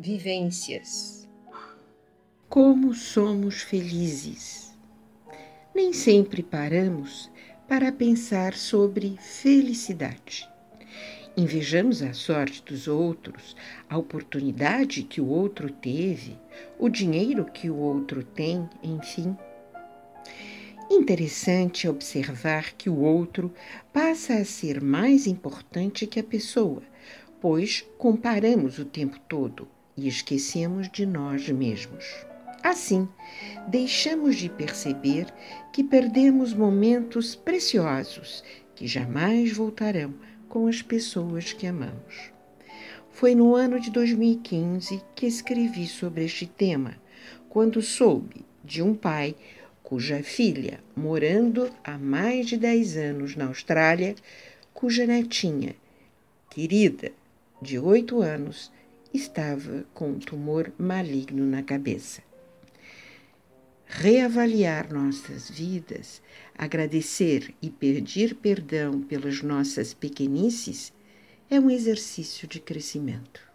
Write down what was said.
Vivências. Como somos felizes. Nem sempre paramos para pensar sobre felicidade. Invejamos a sorte dos outros, a oportunidade que o outro teve, o dinheiro que o outro tem, enfim. Interessante observar que o outro passa a ser mais importante que a pessoa, pois comparamos o tempo todo e esquecemos de nós mesmos. Assim, deixamos de perceber que perdemos momentos preciosos que jamais voltarão com as pessoas que amamos. Foi no ano de 2015 que escrevi sobre este tema, quando soube de um pai cuja filha, morando há mais de 10 anos na Austrália, cuja netinha, querida, de 8 anos, estava com um tumor maligno na cabeça. Reavaliar nossas vidas, agradecer e pedir perdão pelas nossas pequenices é um exercício de crescimento.